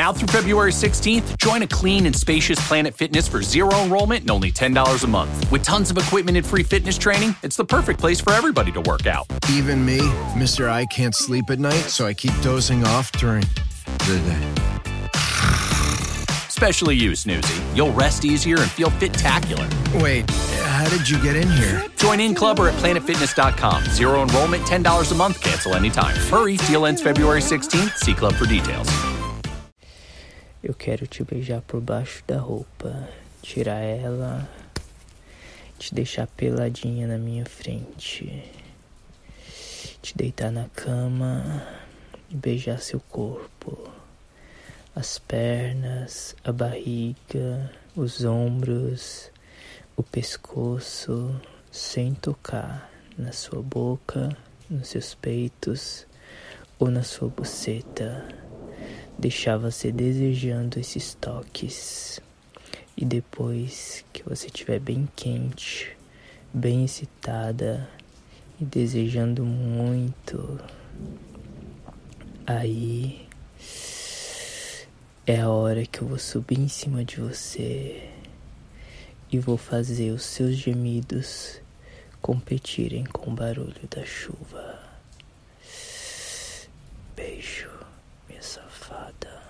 Now through February 16th, join a clean and spacious Planet Fitness for zero enrollment and only $10 a month. With tons of equipment and free fitness training, it's the perfect place for everybody to work out. Even me, Mr. I can't sleep at night, so I keep dozing off during the day. Especially you, Snoozy. You'll rest easier and feel fit-tacular. Wait, how did you get in here? Join in club or at planetfitness.com. Zero enrollment, $10 a month, cancel anytime. Hurry, deal ends February 16th. See club for details. Eu quero te beijar por baixo da roupa, tirar ela, te deixar peladinha na minha frente, te deitar na cama e beijar seu corpo, as pernas, a barriga, os ombros, o pescoço, sem tocar na sua boca, nos seus peitos ou na sua buceta deixar você desejando esses toques. E depois que você estiver bem quente, bem excitada e desejando muito, aí é a hora que eu vou subir em cima de você e vou fazer os seus gemidos competirem com o barulho da chuva. Beijo. So far father.